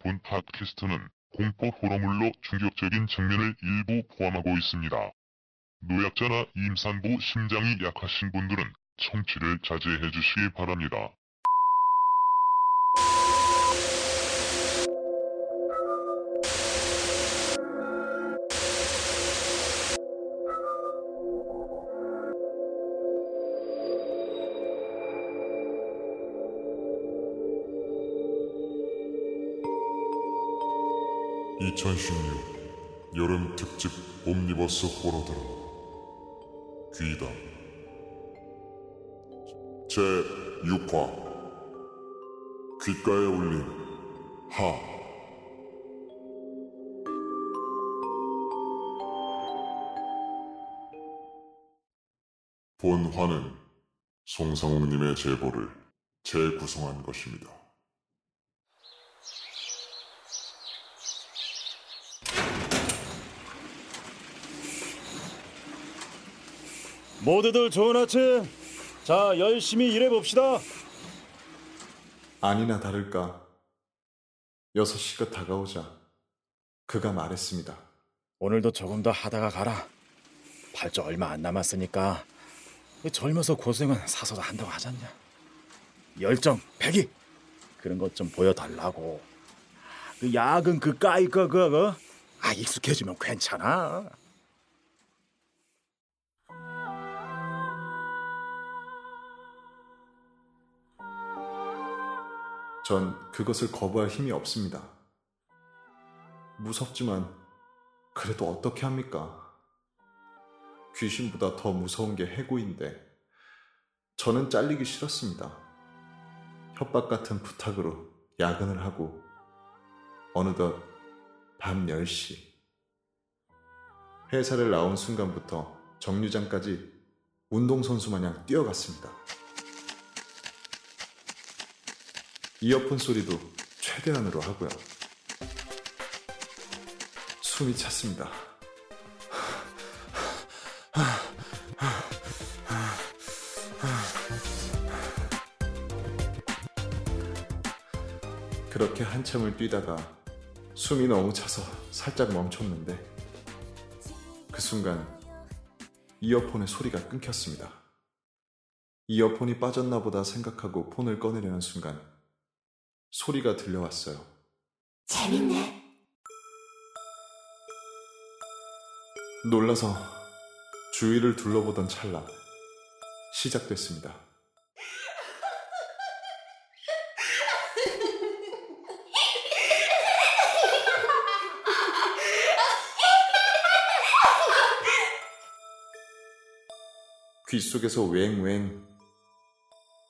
본 팟캐스트는 공포 호러물로 충격적인 장면을 일부 포함하고 있습니다. 노약자나 임산부 심장이 약하신 분들은 청취를 자제해 주시기 바랍니다. (2016) 여름 특집 옴니버스 호러 드라마 귀담 제 6화. 귓가에 올린 하. 본화는 송상욱님의 제보를 재구성한 것입니다. 모두들 좋은 아침. 자, 열심히 일해 봅시다. 아니나 다를까 6시가 다가오자 그가 말했습니다. 오늘도 조금 더 하다가 가라. 발주 얼마 안 남았으니까 젊어서 고생은 사서도 한다고 하잖냐. 열정, 패기 그런 것 좀 보여달라고. 그 야근 그 까이 거 그거 아 익숙해지면 괜찮아. 전 그것을 거부할 힘이 없습니다. 무섭지만 그래도 어떻게 합니까? 귀신보다 더 무서운 게 해고인데 저는 잘리기 싫었습니다. 협박 같은 부탁으로 야근을 하고 어느덧 밤 10시 회사를 나온 순간부터 정류장까지 운동선수 마냥 뛰어갔습니다. 이어폰 소리도 최대한으로 하고요. 숨이 찼습니다. 그렇게 한참을 뛰다가 숨이 너무 차서 살짝 멈췄는데 그 순간 이어폰의 소리가 끊겼습니다. 이어폰이 빠졌나 보다 생각하고 폰을 꺼내려는 순간 소리가 들려왔어요. 재밌네. 놀라서 주위를 둘러보던 찰나 시작됐습니다. 귀 속에서 웽웽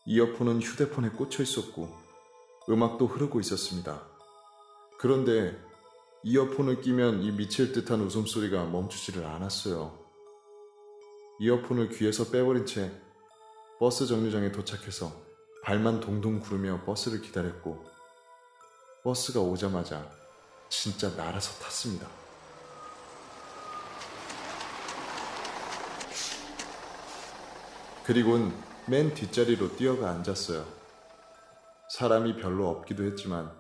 이어폰은 휴대폰에 꽂혀 있었고 음악도 흐르고 있었습니다. 그런데 이어폰을 끼면 이 미칠 듯한 웃음소리가 멈추지를 않았어요. 이어폰을 귀에서 빼버린 채 버스 정류장에 도착해서 발만 동동 구르며 버스를 기다렸고 버스가 오자마자 진짜 날아서 탔습니다. 그리곤 맨 뒷자리로 뛰어가 앉았어요. 사람이 별로 없기도 했지만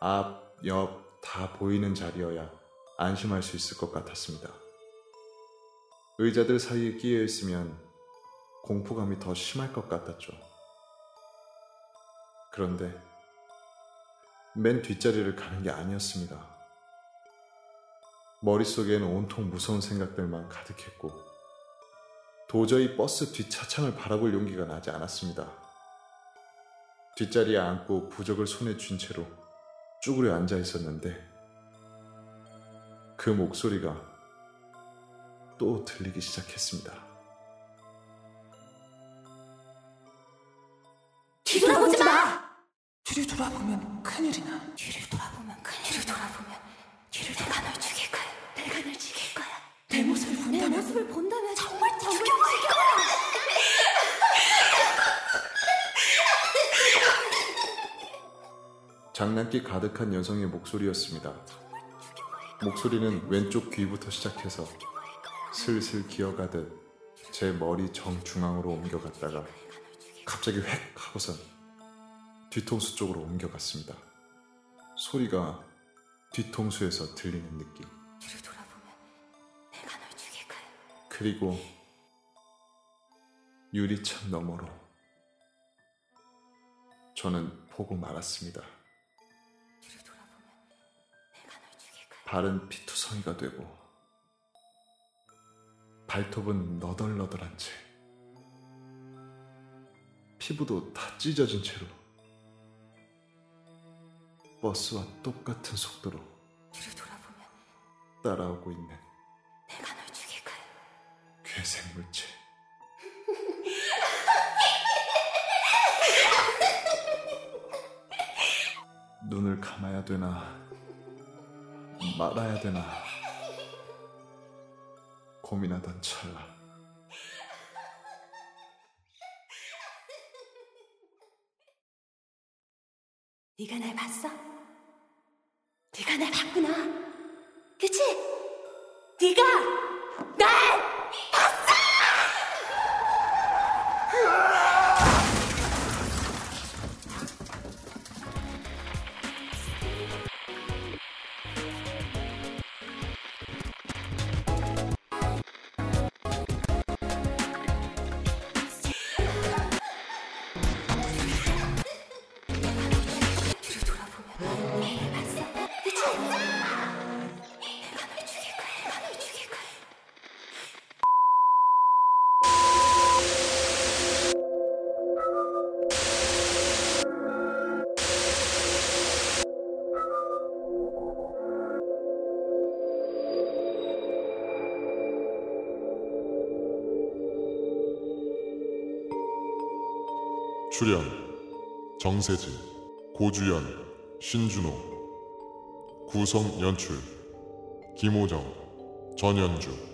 앞, 옆 다 보이는 자리여야 안심할 수 있을 것 같았습니다. 의자들 사이에 끼어 있으면 공포감이 더 심할 것 같았죠. 그런데 맨 뒷자리를 가는 게 아니었습니다. 머릿속에는 온통 무서운 생각들만 가득했고 도저히 버스 뒷차창을 바라볼 용기가 나지 않았습니다. 뒷자리에 앉고 부적을 손에 쥔 채로 쭈그려 앉아 있었는데 그 목소리가 또 들리기 시작했습니다. 뒤돌아보지 마. 뒤를 돌아보면 큰일이나. 뒤를 돌아보면 큰일. 뒤를 돌아보면 뒤를 내가 널 죽일 거야. 내가 널 죽일 거야. 내 모습을 내 본다면 모습을 본다면 정말 정말 죽일 거야. 장난기 가득한 여성의 목소리였습니다. 목소리는 왼쪽 귀부터 시작해서 슬슬 기어가듯 제 머리 정중앙으로 옮겨갔다가 갑자기 획 하고선 뒤통수 쪽으로 옮겨갔습니다. 소리가 뒤통수에서 들리는 느낌. 그리고 유리창 너머로 저는 보고 말았습니다. 발은 피투성이가 되고 발톱은 너덜너덜한 채 피부도 다 찢어진 채로 버스와 똑같은 속도로 뒤를 돌아보면 따라오고 있는 내가 널 죽일 거야. 괴생물체 눈을 감아야 되나 말아야 되나 고민하던 찰나 네가 날 봤어? 네가 날 봤구나. 그치? 네가 출연 정세진, 고주연, 신준호 구성 연출 김호정, 전현주